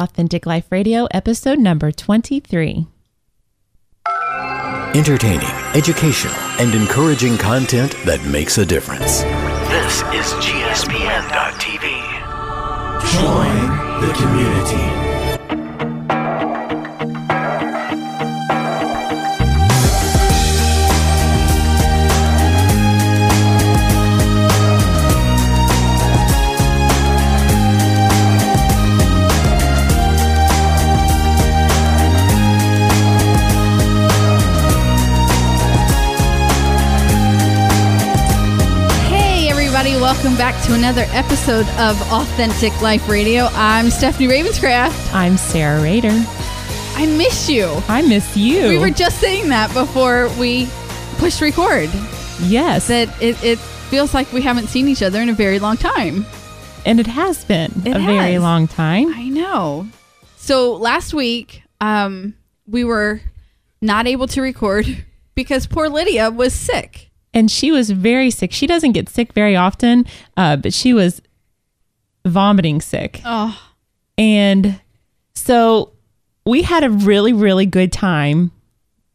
Authentic Life Radio, episode number 23. Entertaining, educational, and encouraging content that makes a difference. This is GSPN.TV. Join the community. Welcome back to another episode of Authentic Life Radio. I'm Stephanie Ravenscraft. I'm Sarah Rader. I miss you. I miss you. We were just saying that before we pushed record, yes, that it, it feels like we haven't seen each other in a very long time. and it has been It a very long time. I know. So last week, um, we were not able to record because poor Lydia was sick. And she was very sick. She doesn't get sick very often, uh, but she was vomiting sick. Oh, And so we had a really, really good time.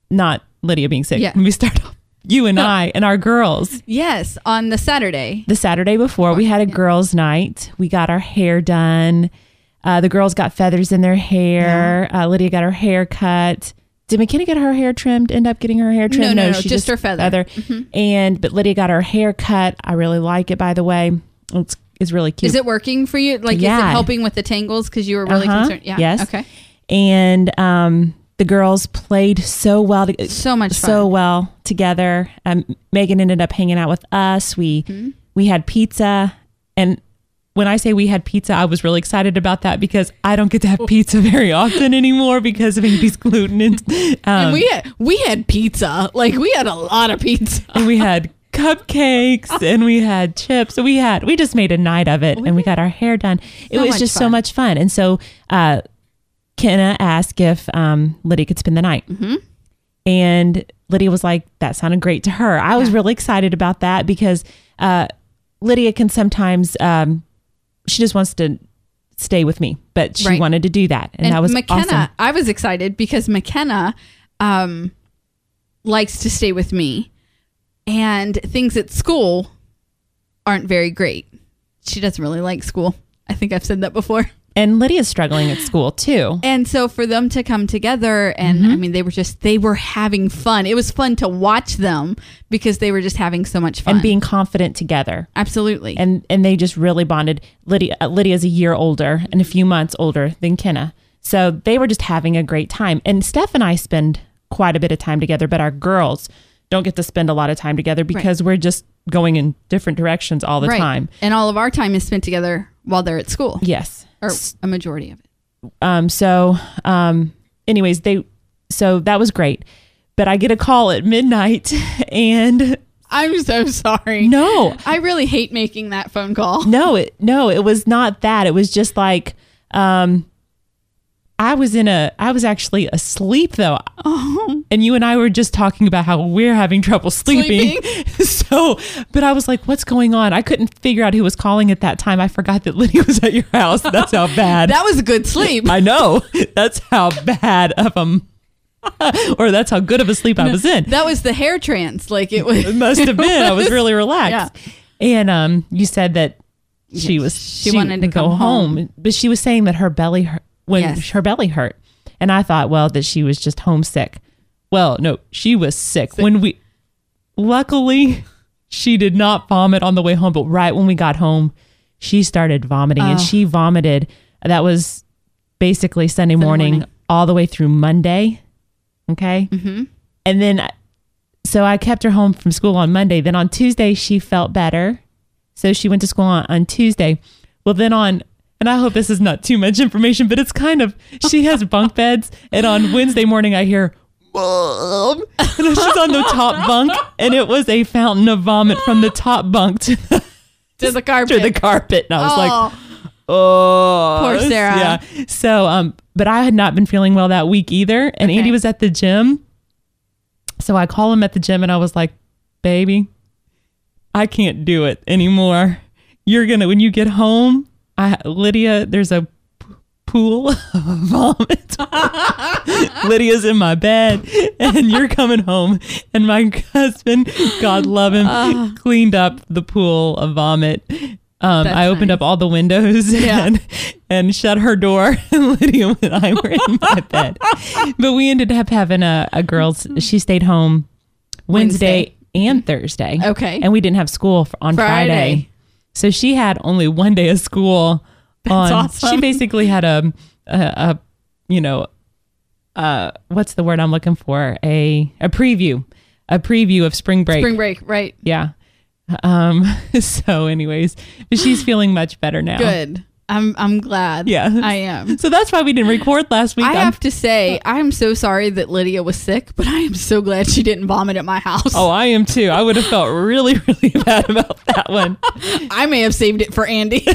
Not Lydia being sick. Yeah. Let me start off. You and I and our girls. yes, on the Saturday. The Saturday before, we had a girls' night. We got our hair done. Uh, the girls got feathers in their hair. Uh, Lydia got her hair cut. Did McKenna get her hair trimmed? End up getting her hair trimmed? no, no, just her feather. Mm-hmm. And but Lydia got her hair cut. I really like it, by the way. It's it's really cute. Is it working for you? Like, is it helping with the tangles? Because you were really Uh-huh. concerned. Yeah. Yes. Okay. And um, the girls played so well. To, So much fun. so well together. Um, Megan ended up hanging out with us. We Mm-hmm. we had pizza, and when I say we had pizza, I was really excited about that because I don't get to have pizza very often anymore because of Amy's gluten. And, um, and we had, we had pizza. Like we had a lot of pizza. and we had cupcakes and we had chips. So we had we just made a night of it, and we got our hair done. it So was just so much fun. And so uh, Kenna asked if um, Lydia could spend the night, Mm-hmm. and Lydia was like, "That sounded great to her." I was really excited about that because uh, Lydia can sometimes um, she just wants to stay with me, but she Right. wanted to do that, and, And that was McKenna, awesome. I was excited because McKenna um, likes to stay with me, and things at school aren't very great. She doesn't really like school. I think I've said that before. And Lydia's struggling at school too. And so for them to come together and Mm-hmm. I mean they were just they were having fun. It was fun to watch them because they were just having so much fun. And being confident together. Absolutely. and and they just really bonded. Lydia uh, Lydia's a year older and a few months older than Kenna, so they were just having a great time. And Steph and I spend quite a bit of time together, but our girls don't get to spend a lot of time together because we're just going in different directions all the right. time. And all of our time is spent together while they're at school. Yes. Or a majority of it. Um. So. Um. Anyways, they. So that was great, but I get a call at midnight, and I'm so sorry. no, I really hate making that phone call. no it no it was not that it was just like um i was in a i was actually asleep though Oh. and you and i were just talking about how we're having trouble sleeping, so but i was like what's going on i couldn't figure out who was calling at that time i forgot that lydia was at your house that's how bad That was a good sleep. i know that's how bad of a or that's how good of a sleep i was in That was the hair trance. Like it was it must have been. I was really relaxed. And um, you said that she was she wanted to go come home. but she was saying that her belly hurt when Yes. her belly hurt, and I thought, well, that she was just homesick. Well, no, she was sick. when we. Luckily, she did not vomit on the way home, but right when we got home, she started vomiting, and Oh. she vomited. That was basically Sunday morning, morning. all the way through Monday. Okay. Mm-hmm. And then, so I kept her home from school on Monday. Then on Tuesday, she felt better. So she went to school on, on Tuesday. Well, then on, and I hope this is not too much information, but it's kind of, she has bunk beds. And on Wednesday morning, I hear, Mom. And she's on the top bunk, and it was a fountain of vomit from the top bunk to the, to the carpet. to the carpet. And I was like, Oh, Oh, Poor Sarah. Yeah. So, um, but I had not been feeling well that week either. And Okay. Andy was at the gym. So I call him at the gym and I was like, baby, I can't do it anymore. You're going to, when you get home, I, Lydia, there's a pool of vomit. Lydia's in my bed, and you're coming home, and my husband, God love him, cleaned up the pool of vomit. Um, I opened nice. up all the windows Yeah. and, and shut her door, and Lydia and I were in my bed. But we ended up having a, a girl's. She stayed home Wednesday, and Thursday. Okay. and we didn't have school on Friday. Friday. So she had only one day of school. on awesome. she basically had a, a, a you know, uh, what's the word I'm looking for? A a preview, a preview of spring break. Spring break, right? Yeah. Um. So, anyways, but she's feeling much better now. Good. I'm I'm glad. Yeah. I am. So that's why we didn't record last week. I have to say, I'm so sorry that Lydia was sick, but I am so glad she didn't vomit at my house. Oh, I am too. I would have felt really, really bad about that one. I may have saved it for Andy.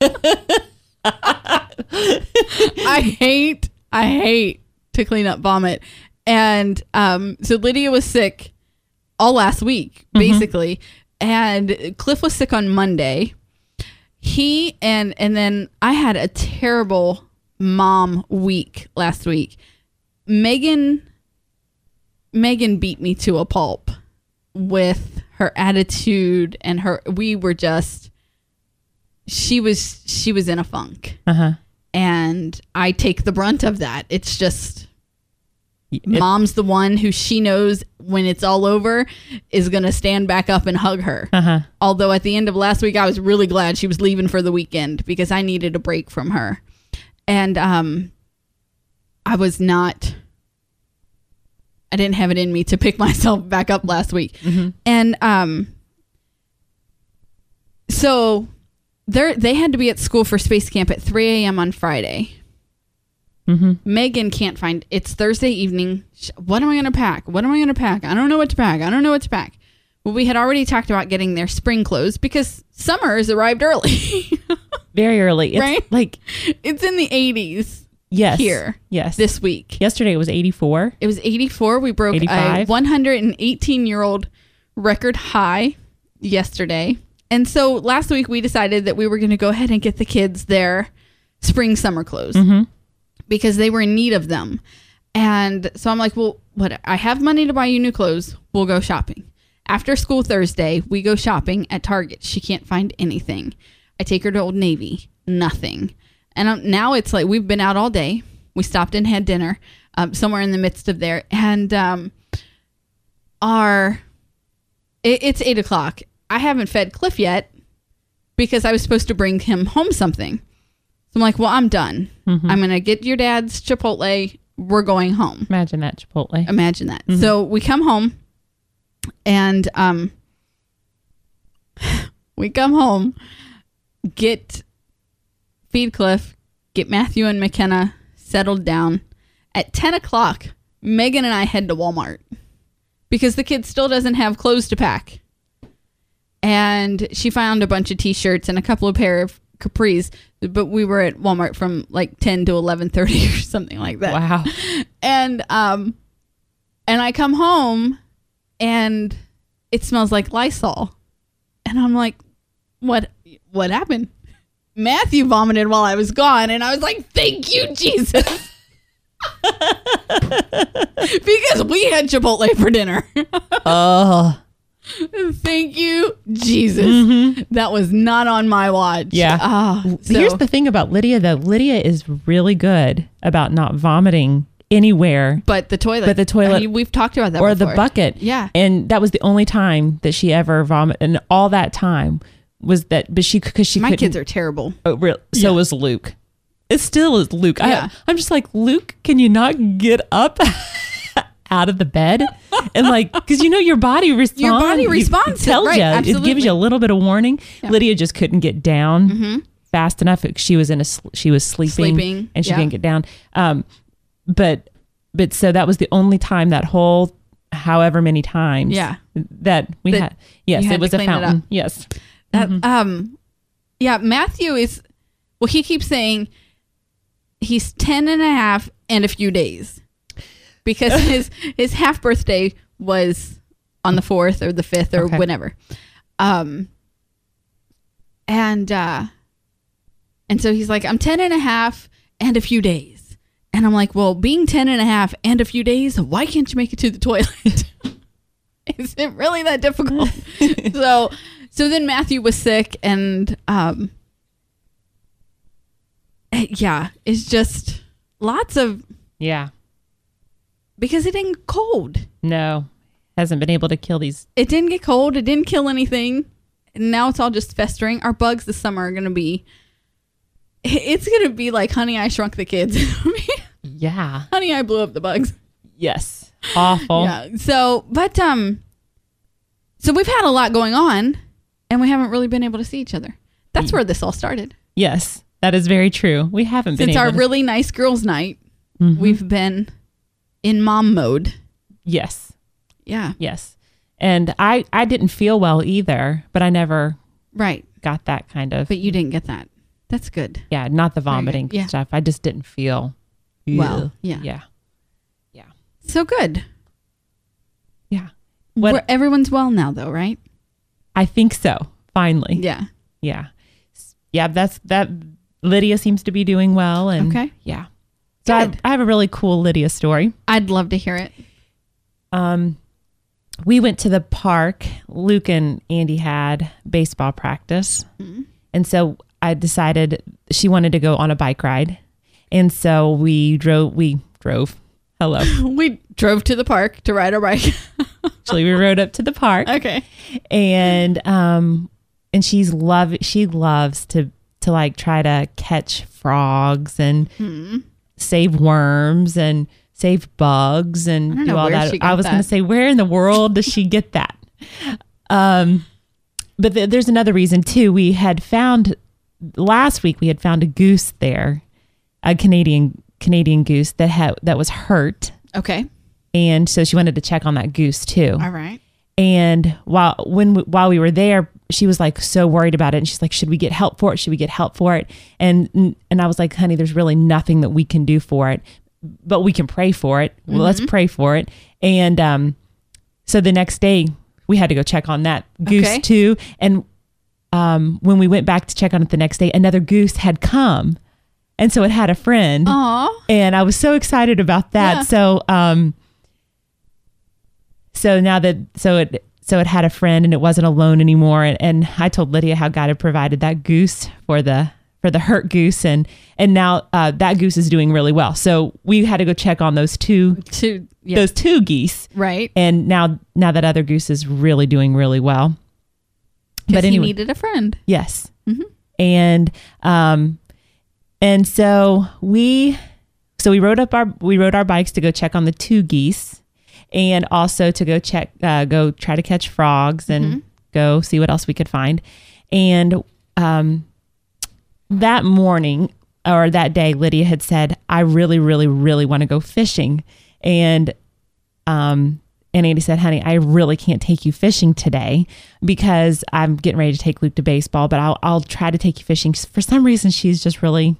I hate, I hate to clean up vomit. And um, so Lydia was sick all last week, basically. And Cliff was sick on Monday. He and and then I had a terrible mom week last week. Megan Megan beat me to a pulp with her attitude and her we were just she was she was in a funk Uh huh. and i take the brunt of that it's just mom's the one who she knows when it's all over is going to stand back up and hug her. Uh huh. although at the end of last week i was really glad she was leaving for the weekend because i needed a break from her. And um i was not i didn't have it in me to pick myself back up last week. And um so they they had to be at school for space camp at 3 a.m on friday Mm-hmm. megan can't find it's thursday evening what am i going to pack what am i going to pack i don't know what to pack i don't know what to pack well, we had already talked about getting their spring clothes because summer has arrived early. Very early. It's Right? Like it's in the 80s yes. here Yes. this week. yesterday it was 84. It was 84. We broke 85. a 118 year old record high yesterday. And so last week we decided that we were going to go ahead and get the kids their spring summer clothes mm-hmm. Because they were in need of them. And so I'm like, well, what? I have money to buy you new clothes. We'll go shopping. After school Thursday, we go shopping at Target. She can't find anything. I take her to Old Navy. Nothing. And now it's like we've been out all day. We stopped and had dinner um, somewhere in the midst of there. And um, our it, it's eight o'clock. I haven't fed Cliff yet because I was supposed to bring him home something. So I'm like, well, I'm done. I'm gonna get your dad's Chipotle. We're going home. Imagine that Chipotle. Imagine that. So we come home, and um, we come home, get feed Cliff, get Matthew and McKenna settled down. At ten o'clock, Megan and I head to Walmart because the kid still doesn't have clothes to pack. And she found a bunch of t-shirts and a couple of pair of capris, but we were at Walmart from like 10 to 11:30 or something like that Wow. and um and I come home and it smells like Lysol. And I'm like, what what happened? Matthew vomited while I was gone and I was like, "Thank you, Jesus." because we had Chipotle for dinner. Oh. Thank you, Jesus. That was not on my watch. Yeah. Ah, so- Here's the thing about Lydia though. Lydia is really good about not vomiting anywhere but the toilet. But the toilet- I mean, we've talked about that or the bucket. Yeah. And that was the only time that she ever vomited and all that time was that but she because she My kids are terrible. Oh, real. So Yeah. was Luke. It still is Luke. Yeah. I, I'm just like, Luke, can you not get up out of the bed? And like, because you know your body responds. Your body responds It tells right, you. It gives you a little bit of warning. Lydia just couldn't get down Mm-hmm. fast enough. She was in a. She was sleeping, Sleeping, and she yeah. couldn't get down. Um, but but so that was the only time that whole however many times Yeah. that we That had yes had it was a clean it up. fountain yes That, um, yeah, Matthew is, well, he keeps saying he's 10 and a half and a few days because his, his half birthday was on the 4th or the 5th or Okay. whenever. Um, and, uh, and so he's like, I'm 10 and a half and a few days. And I'm like, well, being 10 and a half and a few days, why can't you make it to the toilet? Is it really that difficult? so, so then Matthew was sick and, um, eh, yeah, it's just lots of, Yeah. Because it didn't get cold. No. Hasn't been able to kill these. It didn't get cold. It didn't kill anything. And now it's all just festering. Our bugs this summer are going to be, it's going to be like Honey, I Shrunk the Kids. Yeah. honey, I blew up the bugs. Yes. Awful. Yeah. So, but um, so we've had a lot going on, and we haven't really been able to see each other. That's where this all started. Yes. That is very true. We haven't been Since our to- really nice girls' night, Mm-hmm. we've been in mom mode. Yes. Yeah. Yes. And I I didn't feel well either, but I never Right. got that kind of But you didn't get that. That's good. yeah, not the vomiting Yeah. stuff. I just didn't feel Well, yeah. Yeah. Yeah. So good. Yeah. What We're- everyone's well now, though, right? I think so. Finally. Yeah. Yeah. Yeah, that's that Lydia seems to be doing well and Okay. yeah. So I, Good. I have a really cool Lydia story. I'd love to hear it. Um we went to the park. Luke and Andy had baseball practice. And so I decided she wanted to go on a bike ride. And so we drove we drove. Hello. We drove to the park to ride our bike. Actually, we rode up to the park. okay. and um and she's love she loves to to like try to catch frogs and save worms and save bugs and do all that. I was going to say where in the world does she get that? Um but th- there's another reason too. We had found last week we had found a goose there, a Canadian Canadian goose that had that was hurt Okay. and so she wanted to check on that goose too. All right. And while when we, while we were there, she was like so worried about it, and she's like, "Should we get help for it? Should we get help for it?" And and I was like, "Honey, there's really nothing that we can do for it, but we can pray for it. Well, let's pray for it." And um, so the next day we had to go check on that goose Okay. too. And um, when we went back to check on it the next day, another goose had come, and so it had a friend Aw. and I was so excited about that. Yeah. So, um, so now that so it so it had a friend and it wasn't alone anymore. And, and I told Lydia how God had provided that goose for the for the hurt goose, and and now uh, that goose is doing really well. So we had to go check on those two To yeah. those two geese, right. and now now that other goose is really doing really well. But anyway. he needed a friend. Yes. And um and so we so we rode up our we rode our bikes to go check on the two geese and also to go check uh, go try to catch frogs and go see what else we could find. And um that morning or that day Lydia had said I really really really want to go fishing and um and Andy said, honey, I really can't take you fishing today because I'm getting ready to take Luke to baseball, but I'll, I'll try to take you fishing. For some reason, she's just really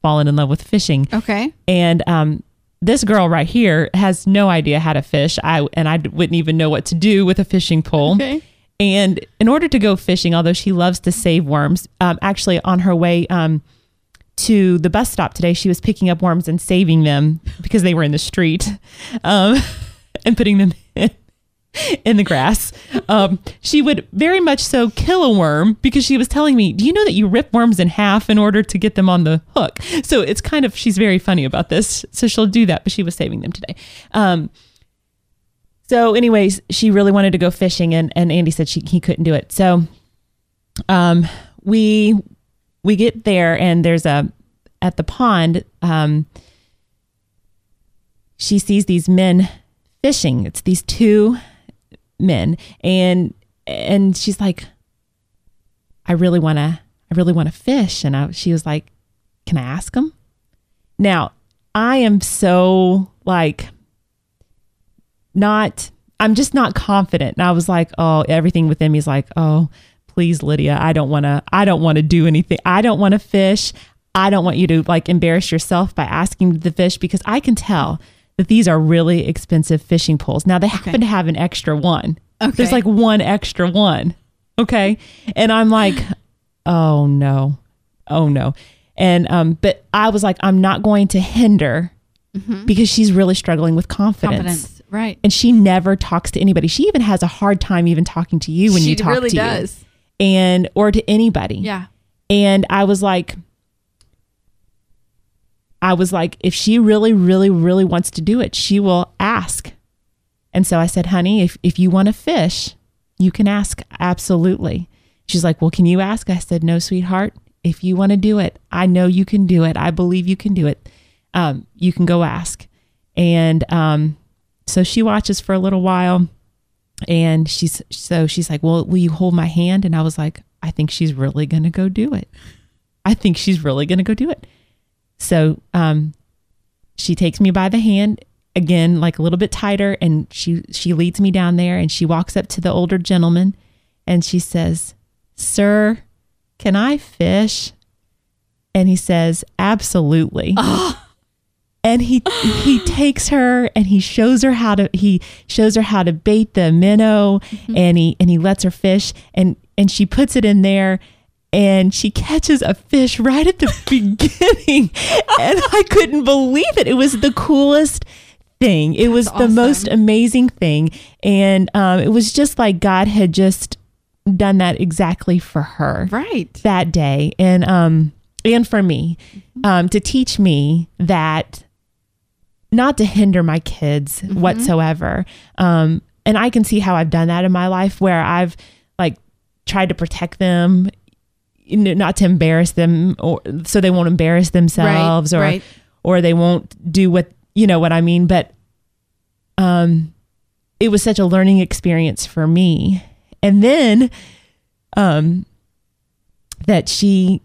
fallen in love with fishing. Okay. And um, this girl right here has no idea how to fish. I and I wouldn't even know what to do with a fishing pole. Okay. And in order to go fishing, although she loves to save worms, um, actually on her way um, to the bus stop today, she was picking up worms and saving them because they were in the street um, and putting them in, in the grass. Um, she would very much so kill a worm because she was telling me, Do you know that you rip worms in half in order to get them on the hook? So it's kind of, she's very funny about this. So she'll do that, but she was saving them today. Um, so, anyways, she really wanted to go fishing, and, and Andy said she he couldn't do it. So, um, we we get there, and there's a at the pond. Um, she sees these men fishing. It's these two men, and and she's like, I really want to, I really want to fish. And I, she was like, Can I ask them? Now, I am so like not I'm just not confident. And I was like, oh, everything within me is like, oh, please, Lydia, I don't want to, I don't want to do anything. I don't want to fish. I don't want you to like embarrass yourself by asking the fish because I can tell that these are really expensive fishing poles. Now they happen to have an extra one. Okay. There's like one extra one. Okay. And I'm like, oh no. Oh no. And um, but I was like, I'm not going to hinder because she's really struggling with confidence. Confidence. Right. And she never talks to anybody. She even has a hard time even talking to you when she you talk really to does. you, and or to anybody. Yeah. And I was like, I was like, if she really, really, really wants to do it, she will ask. And so I said, honey, if, if you want to fish, you can ask. Absolutely. She's like, well, can you ask? I said, no, sweetheart. If you want to do it, I know you can do it. I believe you can do it. Um, you can go ask. And um, so she watches for a little while and she's so she's like well will you hold my hand and i was like i think she's really gonna go do it i think she's really gonna go do it so um she takes me by the hand again like a little bit tighter and she she leads me down there and she walks up to the older gentleman and she says sir can i fish? And he says absolutely. And he he takes her and he shows her how to he shows her how to bait the minnow and he and he lets her fish and and she puts it in there and she catches a fish right at the beginning and I couldn't believe it. It was the coolest thing. It was the awesome. most amazing thing and um, it was just like God had just done that exactly for her Right. that day and um and for me um to teach me that not to hinder my kids whatsoever. Um and i can see how i've done that in my life where i've like tried to protect them you know, not to embarrass them or so they won't embarrass themselves or right. or they won't do what you know what i mean? But um it was such a learning experience for me. And then um that she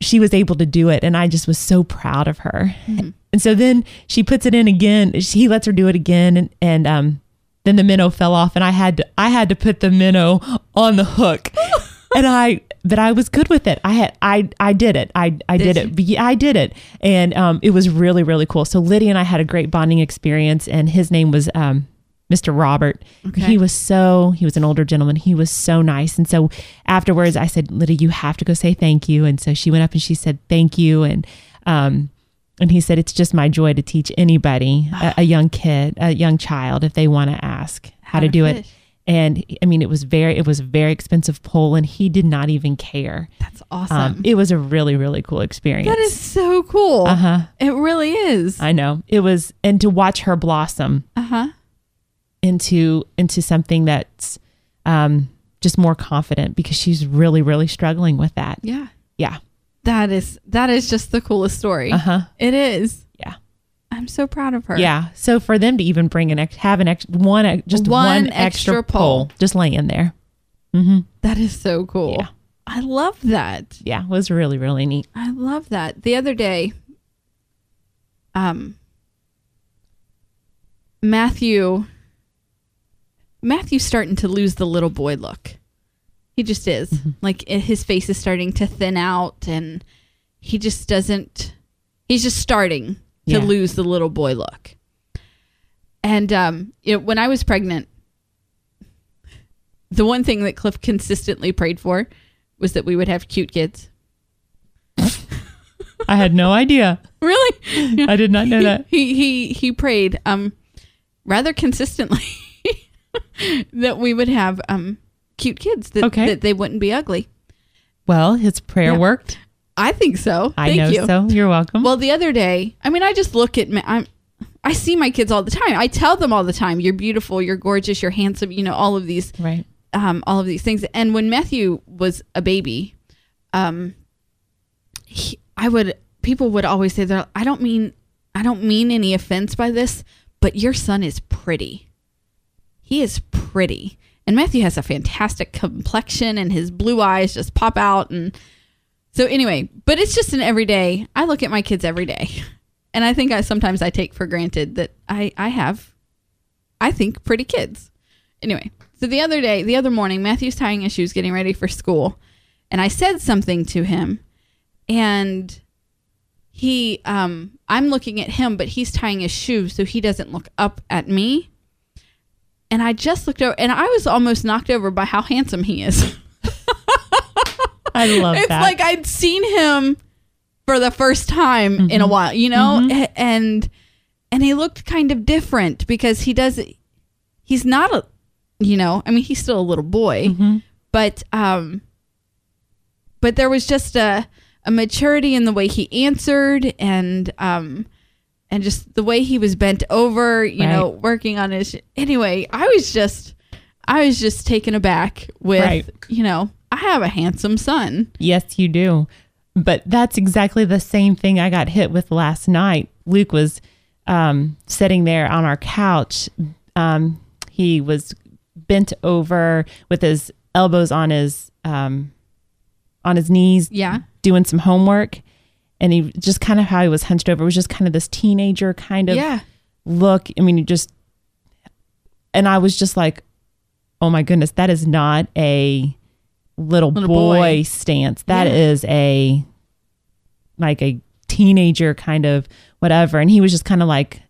she was able to do it and i just was so proud of her. And so then she puts it in again. He lets her do it again and, and um then the minnow fell off and i had to i had to put the minnow on the hook. And i but i was good with it i had i i did it i i did, Did it i did it and um it was really really cool so lydia and i had a great bonding experience and his name was um Mr. Robert. Okay. He was so, he was an older gentleman. He was so nice. And so afterwards, I said, Lydia, you have to go say thank you. And so she went up and she said, thank you. And, um, and he said, it's just my joy to teach anybody, a, a young kid, a young child, if they want to ask how, to, to do it. And I mean, it was very, it was a very expensive pole and he did not even care. That's awesome. Um, it was a really, really cool experience. that is so cool. uh huh. It really is. I know it was, and to watch her blossom Uh huh. into into something that's um, just more confident because she's really really struggling with that. Yeah. Yeah, That is that is just the coolest story. uh huh, It is. I'm so proud of her. yeah. So for them to even bring an ex- have an ex- one just One one, extra extra, pole. pole just laying there. That is so cool. Yeah. I love that. Yeah, it was really really neat. I love that. The other day, um, Matthew, Matthew's starting to lose the little boy look. He just is. Mm-hmm. Like his face is starting to thin out, and he just doesn't. He's just starting to Yeah. lose the little boy look. And um, you know, when I was pregnant, the one thing that Cliff consistently prayed for was that we would have cute kids. I had no idea. Really? I did not know that. he he he prayed um rather consistently that we would have um cute kids that Okay. that they wouldn't be ugly. Well, his prayer Yeah. worked. I think so. I Thank know you. so. You're welcome. Well, the other day, I mean, I just look at ma- I'm I see my kids all the time. I tell them all the time, "You're beautiful, you're gorgeous, you're handsome." You know, all of these right. um, all of these things. And when Matthew was a baby, um, he, I would people would always say that I don't mean I don't mean any offense by this, but your son is pretty. He is pretty, and Matthew has a fantastic complexion, and his blue eyes just pop out. And so anyway, but it's just an everyday. I look at my kids every day, and I think I sometimes I take for granted that I I have I think pretty kids. Anyway, so the other day, the other morning, Matthew's tying his shoes, getting ready for school, and I said something to him, and he, um, I'm looking at him, but he's tying his shoes, so he doesn't look up at me. And I just looked over, and I was almost knocked over by how handsome he is. I love it's that. like I'd seen him for the first time in a while, you know? A- And and he looked kind of different because he does he's not a you know, I mean he's still a little boy, but um but there was just a a maturity in the way he answered and um and just the way he was bent over, you know, working on his anyway, I was just I was just taken aback with Right. you know, I have a handsome son. Yes, you do. But that's exactly the same thing I got hit with last night. Luke was um, sitting there on our couch. Um, he was bent over with his elbows on his um, on his knees, Yeah. doing some homework. And he just kind of how he was hunched over was just kind of this teenager kind of Yeah. look. I mean, just, and I was just like, oh my goodness, that is not a little, Little boy, boy. stance. That Yeah. is a, like a teenager kind of whatever. And he was just kind of like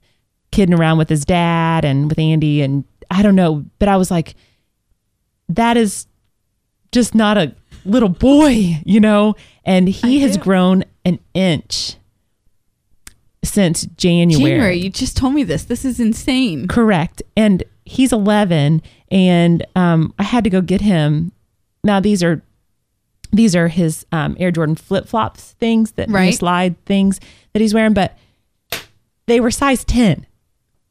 kidding around with his dad and with Andy. And I don't know, but I was like, that is just not a little boy, you know? And he I has do. grown an inch since January. January, you just told me this. This is insane. Correct. And he's 11 and um, I had to go get him. Now these are these are his um, Air Jordan flip-flops things that Right. slide things that he's wearing but they were size 10.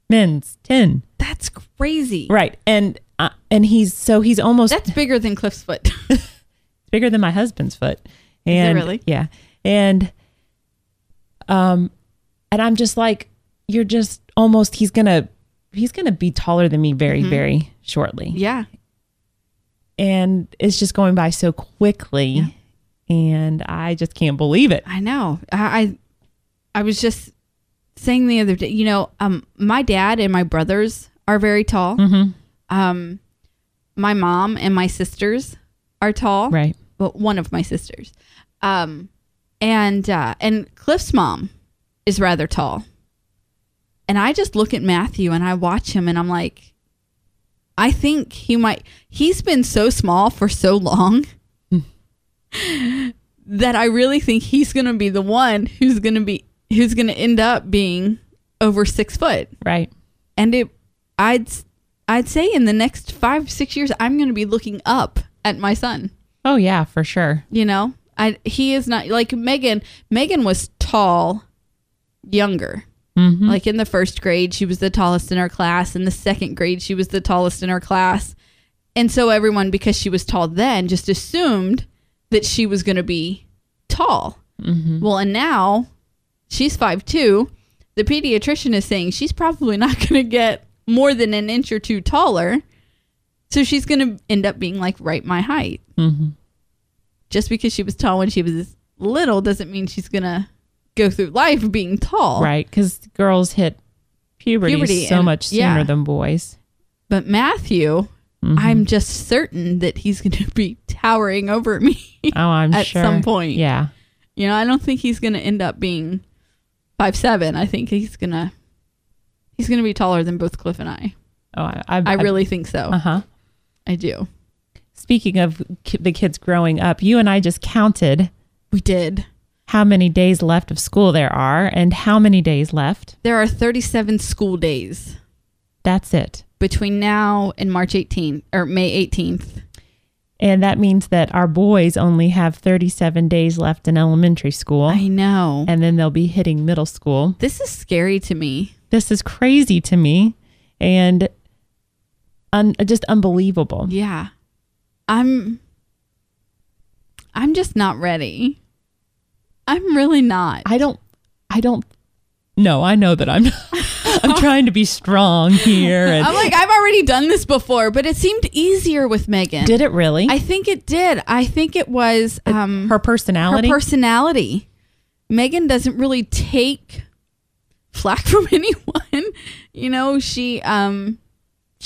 Men's 10. That's crazy. Right. And uh, and he's so he's almost That's bigger than Cliff's foot. bigger than my husband's foot. it And really? Yeah. And um and I'm just like you're just almost he's going to he's to be taller than me very very shortly. Mm-hmm. yeah. And it's just going by so quickly and I just can't believe it. I know. I, I I was just saying the other day, you know, um my dad and my brothers are very tall. Mhm. Um my mom and my sisters are tall. Right. Well, one of my sisters. Um and uh and Cliff's mom is rather tall. And I just look at Matthew and I watch him and I'm like I think he might he's been so small for so long that I really think he's going to be the one who's going to be who's going to end up being over 6 foot. Right. And it I'd I'd say in the next 5 6 years I'm going to be looking up at my son Oh yeah, for sure. you know i he is not like megan megan was tall younger Mhm. like in the first grade she was the tallest in her class. In the second grade she was the tallest in her class. And so everyone because she was tall then just assumed that she was going to be tall. Well and now she's five two. The pediatrician is saying she's probably not going to get more than an inch or two taller. So she's going to end up being like right my height. Mhm. just because she was tall when she was little doesn't mean she's gonna go through life being tall. Right, cuz girls hit puberty, Puberty so and- much sooner yeah. than boys. But Matthew, Mm-hmm. I'm just certain that he's gonna be towering over me. Oh, I'm At sure. some point. Yeah. you know, I don't think he's gonna end up being five seven. I think he's gonna he's gonna be taller than both Cliff and I. Oh, I I, I really think so. Uh-huh. I do. Speaking of ki- the kids growing up, you and I just counted We did. How many days left of school there are and how many days left. There are 37 school days That's it. between now and March 18th or May 18th. And that means that our boys only have 37 days left in elementary school. I know. and then they'll be hitting middle school. This is scary to me. This is crazy to me and un- just unbelievable. Yeah. I'm I'm just not ready. I'm really not. I don't, I don't, no, I know that I'm, I'm trying to be strong here. And I'm like I've already done this before, but it seemed easier with Megan. did it really? I think it did. I think it was um her her personality? personality. Megan doesn't really take flack from anyone. You know, she um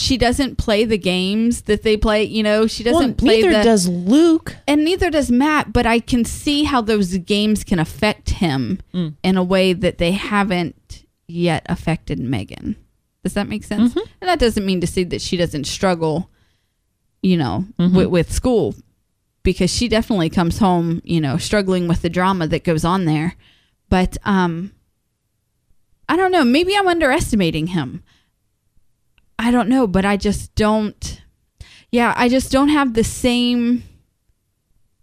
she doesn't play the games that they play, you know, she doesn't well, play neither the does Luke. and neither does Matt, but I can see how those games can affect him Mm. in a way that they haven't yet affected Megan. Does that make sense? Mm-hmm. And that doesn't mean to say that she doesn't struggle, you know, Mm-hmm. with, with school. because she definitely comes home, you know, struggling with the drama that goes on there. But um I don't know, maybe I'm underestimating him. I don't know, but I just don't yeah, I just don't have the same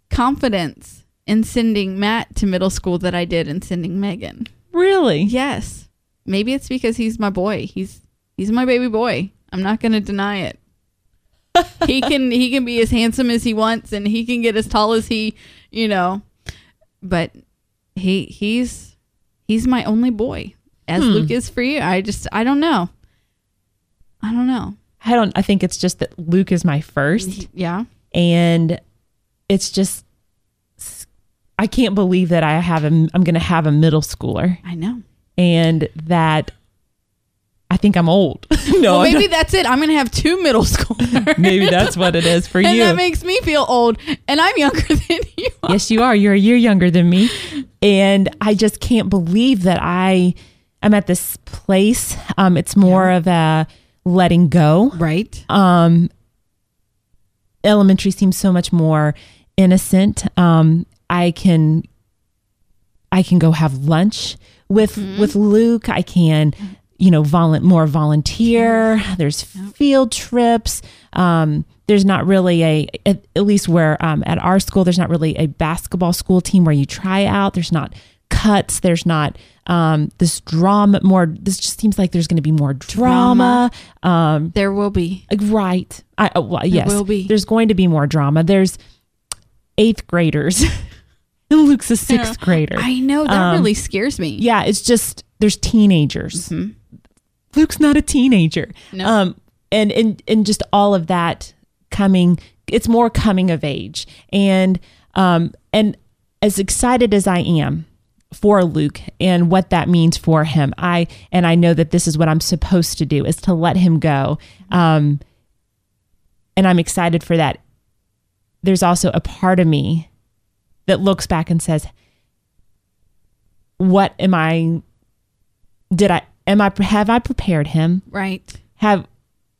confidence in sending Matt to middle school that I did in sending Megan. Really? Yes. Maybe it's because he's my boy. He's he's my baby boy. I'm not going to deny it. he can he can be as handsome as he wants and he can get as tall as he, you know. But he he's he's my only boy. As Hmm. Luke is for you. I just I don't know. I don't know. I don't. I think it's just that Luke is my first, Yeah. and it's just I can't believe that I have a. I'm going to have a middle schooler, I know. and that I think I'm old. no, well, maybe that's it. I'm going to have two middle schoolers. maybe that's what it is for and you. that makes me feel old and I'm younger than you. are. yes, you are. You're a year younger than me, and I just can't believe that I am at this place. Um, it's more of a letting go. Right. um elementary seems so much more innocent. Um i can i can go have lunch with with luke. I can you know volun- more volunteer. There's field trips. Um there's not really a at, at least where um, at our school there's not really a basketball school team where you try out. There's not cuts. There's not um this drama more this just seems like there's going to be more drama, um There will be. Right. I uh, well, yes. will be. There's going to be more drama. There's eighth graders. Luke's a sixth grader. I know that Um, really scares me. yeah, it's just there's teenagers. Luke's not a teenager. Mm-hmm. No. Um, and and and just all of that coming. It's more coming of age, and um, and as excited as I am for Luke and what that means for him, I and I know that this is what I'm supposed to do is to let him go. Um, and I'm excited for that. There's also a part of me that looks back and says, "What am I? Did I? Am I? Have I prepared him? Right. Have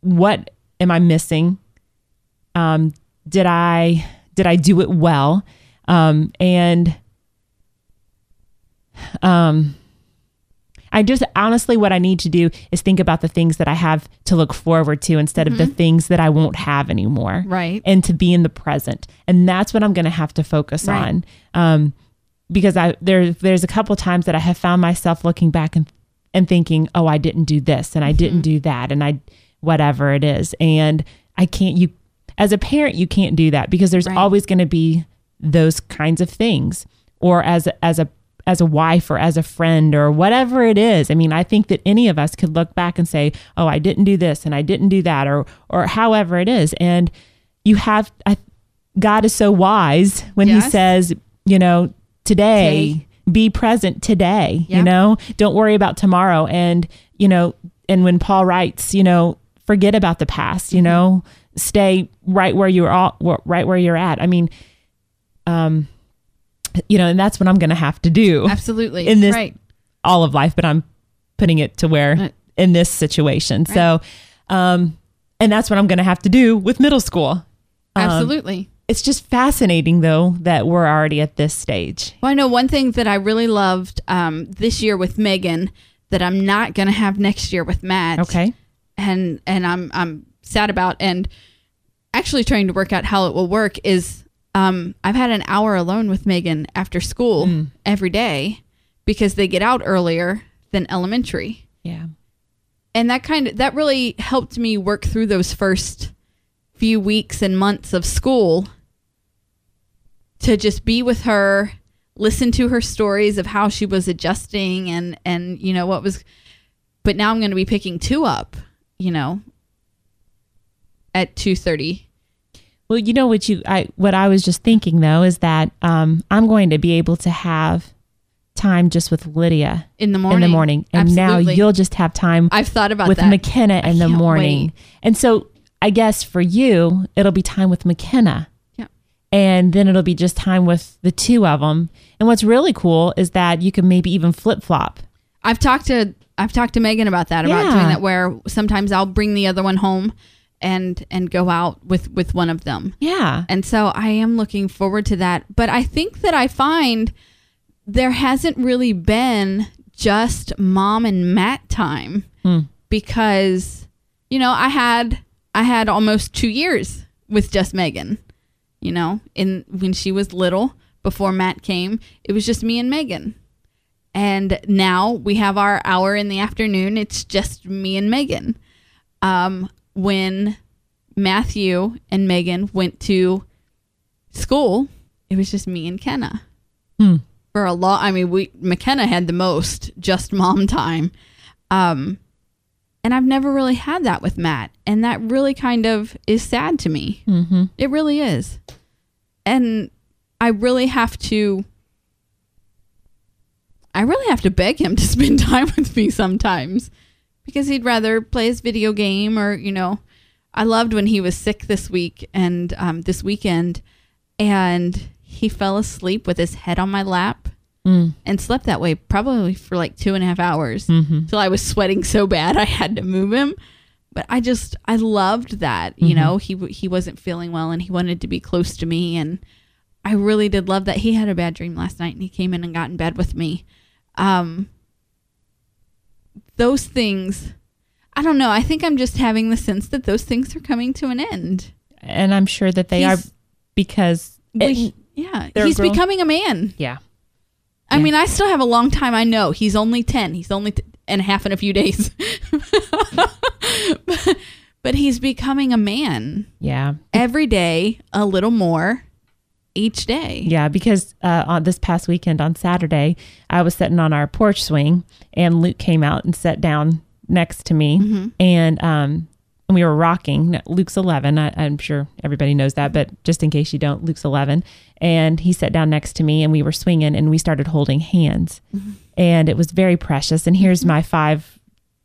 what am I missing? Um, did I? Did I do it well? Um, and um." I just honestly, what I need to do is think about the things that I have to look forward to instead of the things that I won't have anymore Right. and to be in the present and that's what i'm going to have to focus Right. on um, because i there there's a couple times that i have found myself looking back and and thinking oh i didn't do this and i didn't do that and i whatever it is and i can't you as a parent you can't do that because there's Right. always going to be those kinds of things or as as a as a wife or as a friend or whatever it is. I mean, I think that any of us could look back and say, "Oh, I didn't do this and I didn't do that," or or however it is. And you have I, God is so wise when He says, you know, today, Today. be present today. Yeah. You know, don't worry about tomorrow. And you know, and when Paul writes, you know, forget about the past. You know, stay right where you're all right where you're at. I mean, um, you know, and that's what I'm going to have to do Absolutely. in this Right. all of life, but I'm putting it to where Right. in this situation. So, um, and that's what I'm going to have to do with middle school. Um, Absolutely. It's just fascinating though that we're already at this stage. Well, I know one thing that I really loved um, this year with Megan that I'm not going to have next year with Matt. Okay. and and I'm I'm sad about and actually trying to work out how it will work is um I've had an hour alone with Megan after school Mm. every day because they get out earlier than elementary. Yeah. And that kind of that really helped me work through those first few weeks and months of school to just be with her, listen to her stories of how she was adjusting and and you know what was but now I'm going to be picking two up, you know, at 2:30. Well, you know what you I what I was just thinking though is that um, I'm going to be able to have time just with Lydia In the morning. in the morning, and now you'll just have time I've thought about with that. McKenna in the morning. wait. And so I guess for you, it'll be time with McKenna. Yeah. And then it'll be just time with the two of them. And what's really cool is that you can maybe even flip flop. I've talked to I've talked to Megan about that about Yeah. doing that where sometimes I'll bring the other one home and and go out with with one of them. Yeah. And so I am looking forward to that. But I think that I find there hasn't really been just mom and Matt time because you know, I had I had almost 2 years with just Megan. You know, in when she was little before Matt came, it was just me and Megan. And now we have our hour in the afternoon. It's just me and Megan. Um, when Matthew and Megan went to school, it was just me and Kenna. For a lot, I mean, we McKenna had the most just mom time, um, and I've never really had that with Matt, and that really kind of is sad to me. Mm-hmm. It really is, and I really have to. I really have to beg him to spend time with me sometimes because he'd rather play his video game or, you know, I loved when he was sick this week and um, this weekend and he fell asleep with his head on my lap and slept that way probably for like two and a half hours till I was sweating so bad I had to move him. But I just, I loved that, you know, he, he wasn't feeling well and he wanted to be close to me. And I really did love that. He had a bad dream last night and he came in and got in bed with me. Um, those things, I don't know. I think I'm just having the sense that those things are coming to an end. And I'm sure that they He's- are because it- We, yeah, he's grown- becoming a man. yeah. I mean, I still have a long time. I know he's only 10. He's only t- and a half in a few days. but, but he's becoming a man Yeah. every day, a little more each day. Yeah, because uh, on this past weekend on Saturday, I was sitting on our porch swing, and Luke came out and sat down next to me, and um, and we were rocking. Luke's eleven. I, I'm sure everybody knows that, but just in case you don't, Luke's eleven, and he sat down next to me, and we were swinging, and we started holding hands, and it was very precious. And here's my five,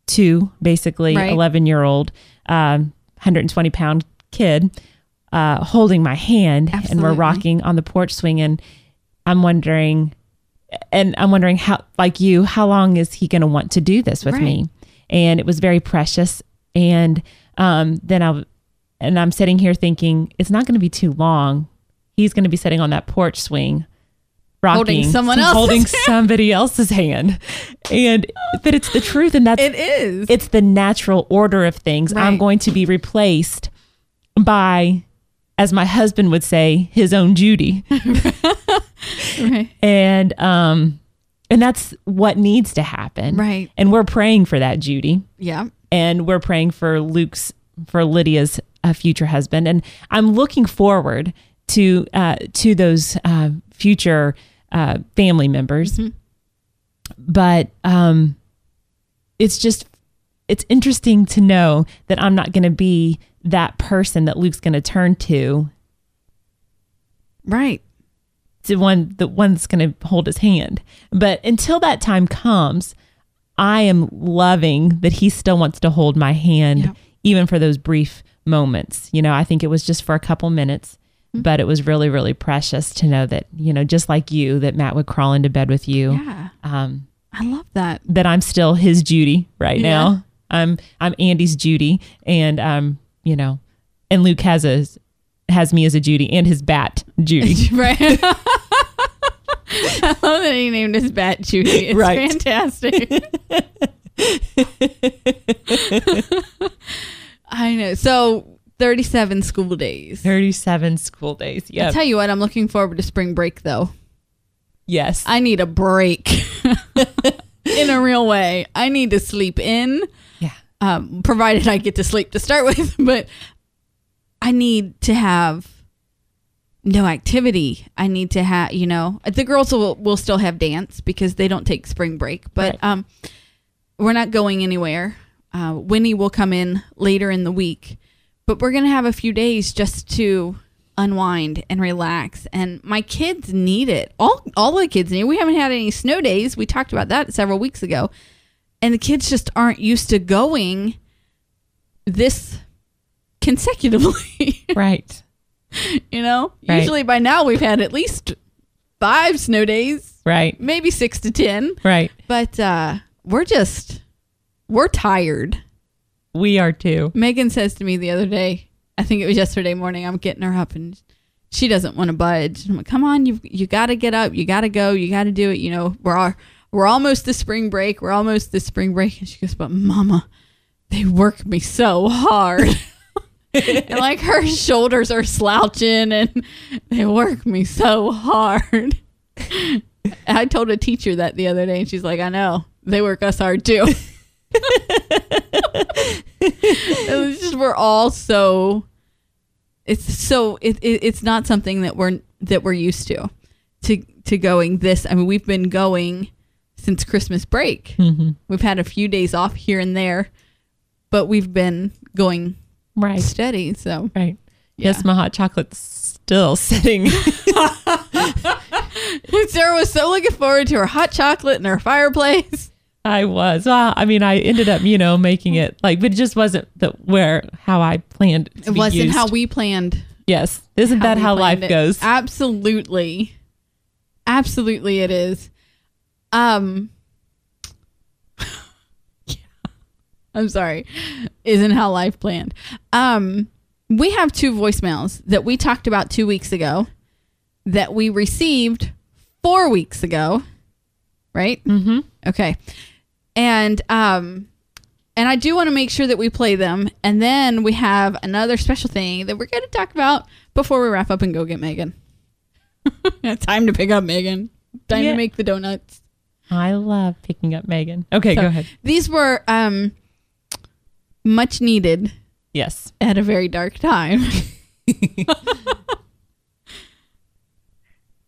two, basically Right. eleven year old, um, 120 pound kid. Uh, holding my hand and we're rocking on the porch swing. And I'm wondering, and I'm wondering how, like you, how long is he going to want to do this with me? And it was very precious. And um, then I, and I'm sitting here thinking it's not going to be too long. He's going to be sitting on that porch swing, rocking, Holding someone else's holding hand. somebody else's hand, and but it's the truth, and that's It is. it's the natural order of things. I'm going to be replaced by, as my husband would say, his own Judy. right. and um and that's what needs to happen. Right. And we're praying for that, Judy. Yeah. And we're praying for Luke's for Lydia's uh, future husband. And I'm looking forward to uh to those uh future uh family members. But um it's just it's interesting to know that I'm not going to be that person that Luke's going to turn to Right. to one the one that's going to hold his hand. But until that time comes, I am loving that he still wants to hold my hand, Yep. even for those brief moments. You know, I think it was just for a couple minutes, Mm-hmm. but it was really, really precious to know that you know, just like you, that Matt would crawl into bed with you. Yeah. Um, I love that. that I'm still his Judy right Yeah. now. I'm I'm Andy's Judy, and um, you know, and Luke has a has me as a Judy and his bat Judy. Right. I love that he named his bat Judy. It's Right. fantastic. I know. So 37 school days. 37 school days. Yeah. I tell you what, I'm looking forward to spring break though. Yes. I need a break in a real way. I need to sleep in, yeah. Um, provided I get to sleep to start with, but I need to have no activity. I need to have, you know, the girls will, will still have dance because they don't take spring break, but Right. um, we're not going anywhere. Uh, Winnie will come in later in the week, but we're going to have a few days just to unwind and relax. And my kids need it. All all the kids need. It. We haven't had any snow days. We talked about that several weeks ago, and the kids just aren't used to going this consecutively. Right. you know, Right. usually by now we've had at least five snow days, Right. maybe six to ten. Right. But uh, we're just we're tired. We are too. Megan says to me the other day, I think it was yesterday morning, I'm getting her up and she doesn't want to budge. I'm like, come on, you've you got to get up, you got to go, you got to do it. You know, we're all, we're almost to spring break, we're almost to spring break, and she goes, but Mama, they work me so hard. and like her shoulders are slouching, and they work me so hard. I told a teacher that the other day, and she's like, I know they work us hard too. it's just we're all so it's so it, it it's not something that we're that we're used to to to going this i mean we've been going since christmas break Mm-hmm. we've had a few days off here and there but we've been going Right. steady so Right. Yeah. Yes, my hot chocolate's still sitting. sarah was so looking forward to her hot chocolate and her fireplace I was. Well, I mean, I ended up, you know, making it like, but it just wasn't the where how I planned. It, to it be wasn't used. how we planned Yes, isn't that how life it. goes? Absolutely. Absolutely it is. Um yeah. I'm sorry. Isn't how life planned. Um we have two voicemails that we talked about 2 weeks ago that we received 4 weeks ago. Right? Mm-hmm. Okay. And um and I do want to make sure that we play them. And then we have another special thing that we're going to talk about before we wrap up and go get Megan. Time to pick up Megan. Time Yeah. to make the donuts. I love picking up Megan. Okay, So, go ahead. These were um much needed Yes. at a very dark time.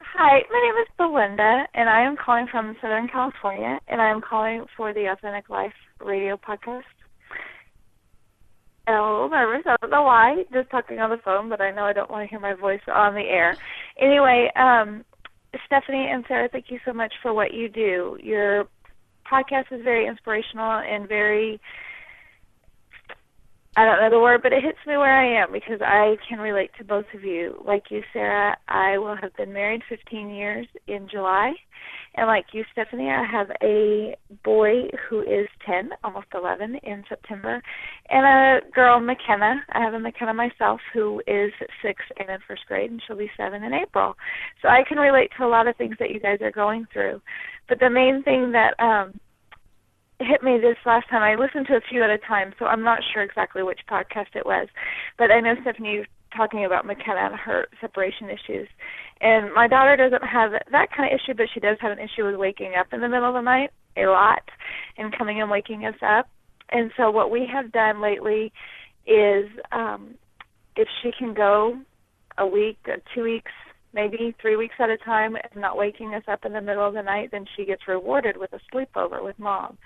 Hi, my name is Belinda, and I am calling from Southern California, and I am calling for the Authentic Life radio podcast. And I'm a little nervous. I don't know why, just talking on the phone, but I know I don't want to hear my voice on the air. Anyway, um, Stephanie and Sarah, thank you so much for what you do. Your podcast is very inspirational and very I don't know the word, but it hits me where I am because I can relate to both of you. Like you, Sarah, I will have been married 15 years in July. And like you, Stephanie, I have a boy who is 10, almost 11 in September, and a girl, McKenna. I have a McKenna myself who is 6 and in first grade, and she'll be 7 in April. So I can relate to a lot of things that you guys are going through. But the main thing that um, hit me this last time. I listened to a few at a time, so I'm not sure exactly which podcast it was. But I know Stephanie you talking about McKenna and her separation issues. And my daughter doesn't have that kind of issue, but she does have an issue with waking up in the middle of the night a lot and coming and waking us up. And so what we have done lately is um if she can go a week, or two weeks, maybe three weeks at a time and not waking us up in the middle of the night, then she gets rewarded with a sleepover with mom.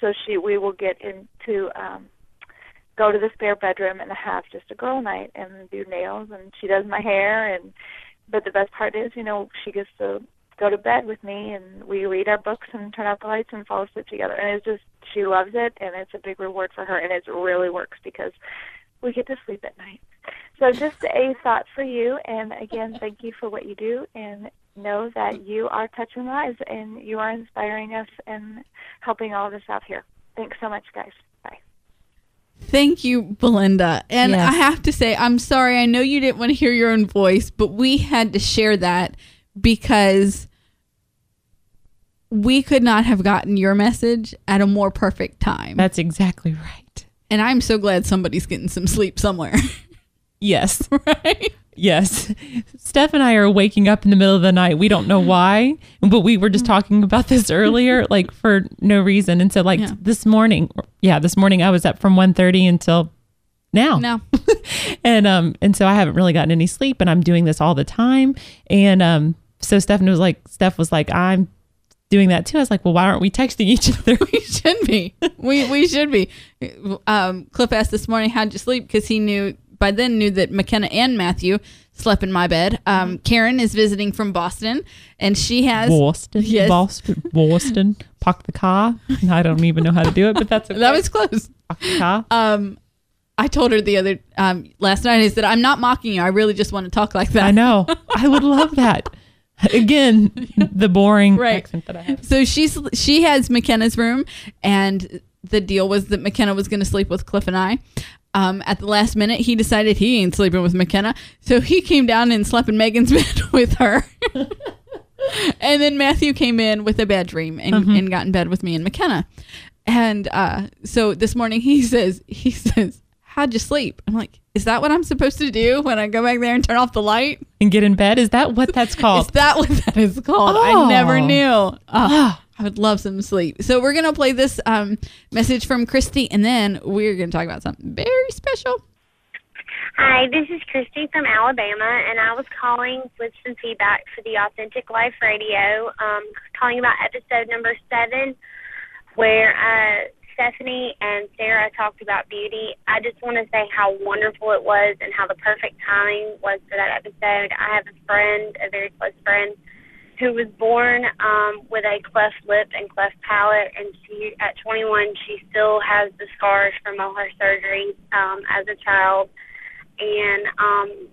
So she we will get into um go to the spare bedroom and have just a girl night and do nails and she does my hair and but the best part is, you know, she gets to go to bed with me and we read our books and turn out the lights and fall asleep together and it's just she loves it and it's a big reward for her and it really works because we get to sleep at night. So just a thought for you and again thank you for what you do and know that you are touching lives and you are inspiring us and helping all of us out here. Thanks so much guys. Bye. Thank you, Belinda. And Yes. I have to say, I'm sorry. I know you didn't want to hear your own voice, but we had to share that because we could not have gotten your message at a more perfect time. That's exactly right. and I'm so glad somebody's getting some sleep somewhere. Yes. right? Yes. Steph and I are waking up in the middle of the night. We don't know why, but we were just talking about this earlier, like for no reason. And so like Yeah. this morning, yeah, this morning I was up from 1.30 until now. No. and um and so I haven't really gotten any sleep and I'm doing this all the time. And um so Stephanie was like Steph was like, I'm doing that too. I was like, well, why aren't we texting each other? we should be. We we should be. Um, Cliff asked this morning, "How'd you sleep?" Because he knew by then knew that McKenna and Matthew slept in my bed. Um, Karen is visiting from Boston, and she has Boston, Yes. Boston, Boston. Park the car. I don't even know how to do it, but that's okay. that was close. Park the car. Um, I told her the other um, last night. I said, "I'm not mocking you. I really just want to talk like that." I know. I would love that. Again, the boring Right. accent that I have. So she's she has McKenna's room, and the deal was that McKenna was going to sleep with Cliff and I. Um, at the last minute, he decided he ain't sleeping with McKenna, so he came down and slept in Megan's bed with her. and then Matthew came in with a bad dream and, and got in bed with me and McKenna. And uh, so this morning he says, he says, "How'd you sleep?" I'm like, "Is that what I'm supposed to do when I go back there and turn off the light?" And get in bed? Is that what that's Is called? that what that is called? Oh. I never knew. Oh, I would love some sleep. So we're gonna play this um, message from Christy, and then we're gonna talk about something very special. Hi, this is Christy from Alabama, and I was calling with some feedback for the Authentic Life Radio. Um, calling about episode number seven, where uh, Stephanie and Sarah talked about beauty. I just want to say how wonderful it was and how the perfect timing was for that episode. I have a friend, a very close friend, who was born um, with a cleft lip and cleft palate, and she at 21 she still has the scars from all her surgeries um, as a child and um,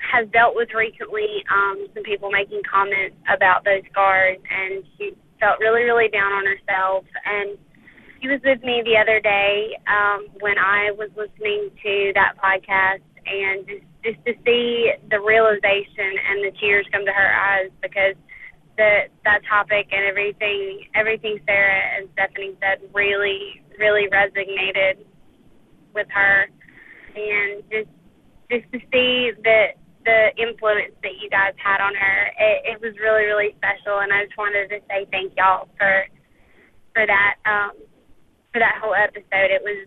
has dealt with recently um, some people making comments about those scars, and she felt really, really down on herself. And she was with me the other day um, when I was listening to that podcast, and just just to see the realization and the tears come to her eyes because the that topic and everything everything Sarah and Stephanie said really really resonated with her and just just to see the the influence that you guys had on her, it, it was really really special, and I just wanted to say thank y'all for for that um, for that whole episode. It was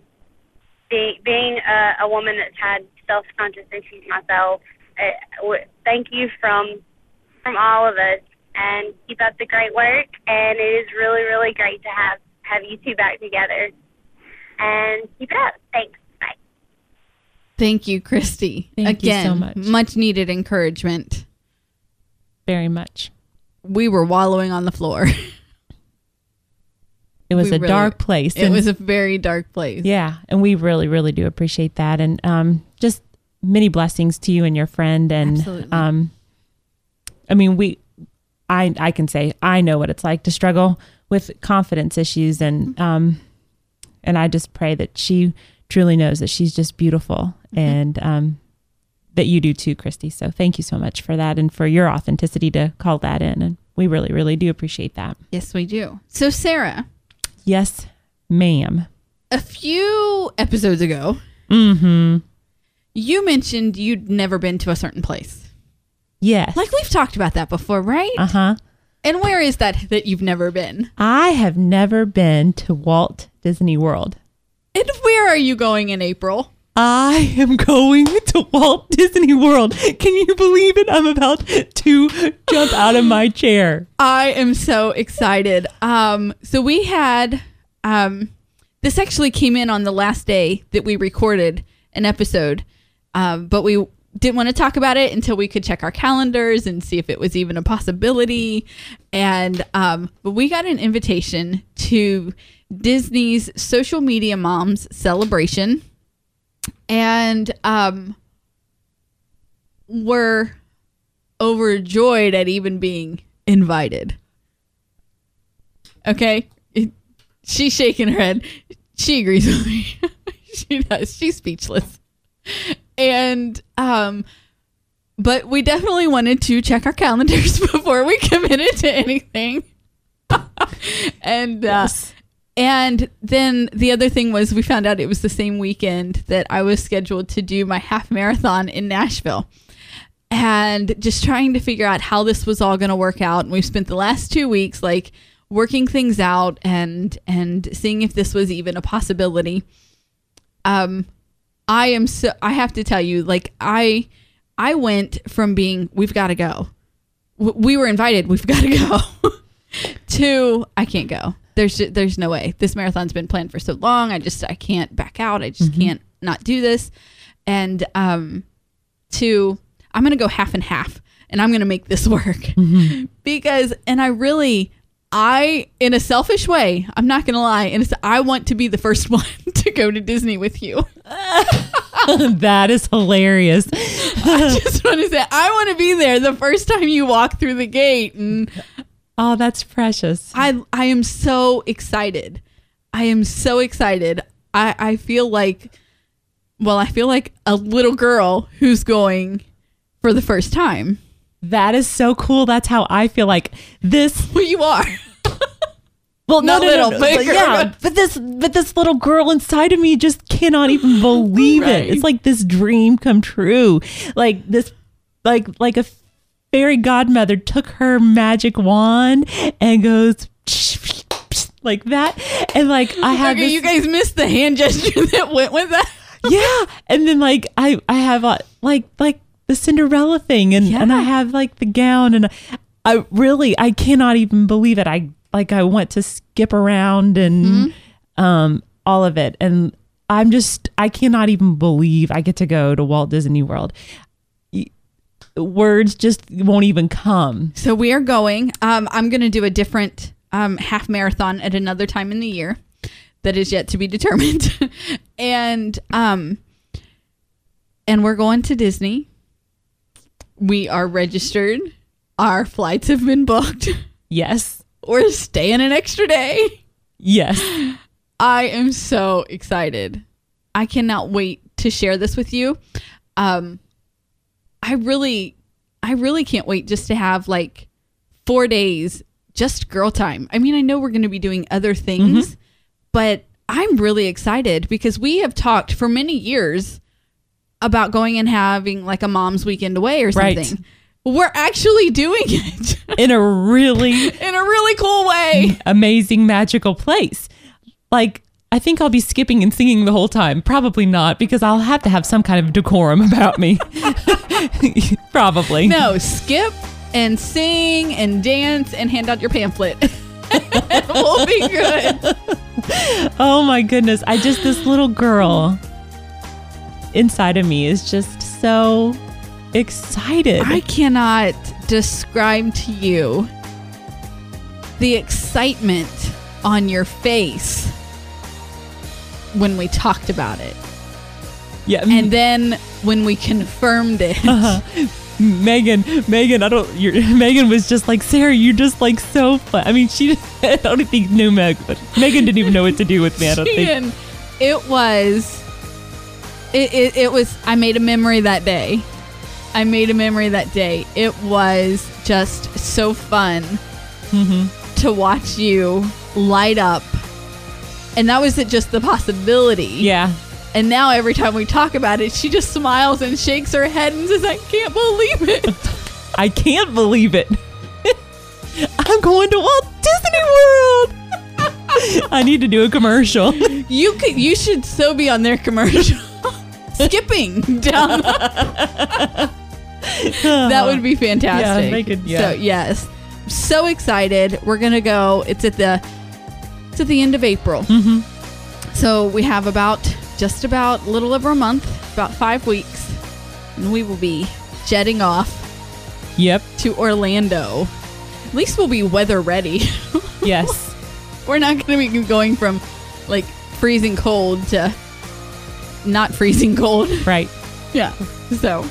being being a, a woman that's had self conscious issues myself. It, w- thank you from from all of us, and keep up the great work. And it is really really great to have have you two back together. And keep it up. Thanks. Bye. Thank you, Christy. Thank you so much. much needed encouragement. Very much. We were wallowing on the floor. It was We a really- dark place. it was a very dark place. Yeah, and we really, really do appreciate that, and um, just many blessings to you and your friend. And Absolutely. um, I mean, we, I, I can say I know what it's like to struggle with confidence issues, and um, and I just pray that she truly knows that she's just beautiful, and um, that you do too, Christy. So thank you so much for that, and for your authenticity to call that in, and we really, really do appreciate that. Yes, we do. So, Sarah, Yes, ma'am. a few episodes ago, Mm-hmm. you mentioned you'd never been to a certain place. Yes. Like we've talked about that before, right? uh huh. And where is that that you've never been? I have never been to Walt Disney World. And where are you going in April? I am going to Walt Disney World. Can you believe it? I'm about to jump out of my chair. I am so excited. Um, so we had um, this actually came in on the last day that we recorded an episode, um, but we didn't want to talk about it until we could check our calendars and see if it was even a possibility. And um, but we got an invitation to Disney's social media moms celebration, and um, we're overjoyed at even being invited. Okay? It- she's shaking her head. She agrees with me. she does. She's speechless. And um but we definitely wanted to check our calendars before we committed to anything. and uh and then the other thing was we found out it was the same weekend that I was scheduled to do my half marathon in Nashville. And just trying to figure out how this was all going to work out. And we've spent the last 2 weeks like working things out and and seeing if this was even a possibility. Um i am so i have to tell you like i i went from being we've got to go we were invited we've got to go to i can't go. There's ju- there's no way. This marathon's been planned for so long i just i can't back out i just can't not do this. And um to I'm going to go half and half and I'm going to make this work. because and I really I in a selfish way, I'm not going to lie, and it's I want to be the first one to go to Disney with you. that is hilarious. I just want to say I want to be there the first time you walk through the gate and Oh, that's precious. I I am so excited. I am so excited. I, I feel like, well, I feel like a little girl who's going for the first time. That is so cool. That's how I feel like this. Well, you are. Well, Not little, but bigger. yeah, oh but this, but this little girl inside of me just cannot even believe Right. it. It's like this dream come true. Like this, like like a fairy godmother took her magic wand and goes like that, and like I have Okay, this, you guys missed the hand gesture that went with that. yeah, and then like I I have a, like like the Cinderella thing, and and I have like the gown, and I really I cannot even believe it. I like I want to skip around and Mm-hmm. um all of it, and I'm just I cannot even believe I get to go to Walt Disney World. Words just won't even come. So we are going. Um, I'm going to do a different um, half marathon at another time in the year that is yet to be determined, and um, and we're going to Disney. We are registered. Our flights have been booked. Yes, We're staying an extra day. yes. I am so excited. I cannot wait to share this with you. Um I really I really can't wait just to have like 4 days just girl time. I mean, I know we're going to be doing other things, but I'm really excited because we have talked for many years about going and having like a mom's weekend away or Right. We're actually doing it In a really in a really cool way. amazing magical place. Like I think I'll be skipping and singing the whole time. Probably not because I'll have to have some kind of decorum about me. Probably. No, skip and sing and dance and hand out your pamphlet. we'll be good. Oh my goodness. I just this little girl inside of me is just so excited. I cannot describe to you the excitement on your face when we talked about it. yeah. And then when we confirmed it. Uh-huh. Megan, Megan, I don't. You're, Megan was just like Sarah. You're just like so fun. I mean, she. I don't think knew Meg, but Megan didn't even know what to do with me. I don't think. It was it, it, it was i made a memory that day i made a memory that day it was just so fun Mm-hmm. to watch you light up and that was it just the possibility Yeah. and now every time we talk about it she just smiles and shakes her head and says i can't believe it I can't believe it. I'm going to Walt Disney World. I need to do a commercial. you could you should so be on their commercial skipping down that would be fantastic. Yeah, make it- yeah. So yes, so excited. We're gonna go. It's at the it's at the end of April. Mm-hmm. So we have about just about a little over a month, about five weeks, and we will be jetting off Yep. to Orlando. At least we'll be weather ready. Yes. We're not gonna be going from like freezing cold to not freezing cold. Right. Yeah. So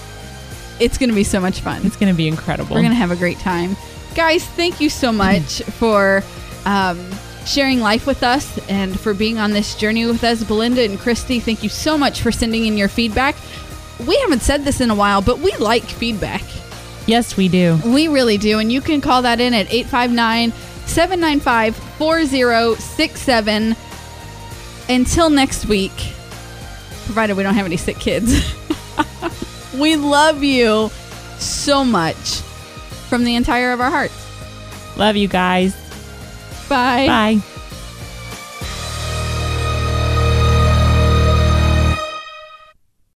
it's going to be so much fun. It's going to be incredible. We're going to have a great time. Guys, thank you so much for um, sharing life with us and for being on this journey with us. Belinda and Christy, thank you so much for sending in your feedback. We haven't said this in a while, but we like feedback. yes, we do. We really do. And you can call that in at 859 795 4067. Until next week, provided we don't have any sick kids, we love you so much from the entire of our hearts. Love you guys. Bye. Bye.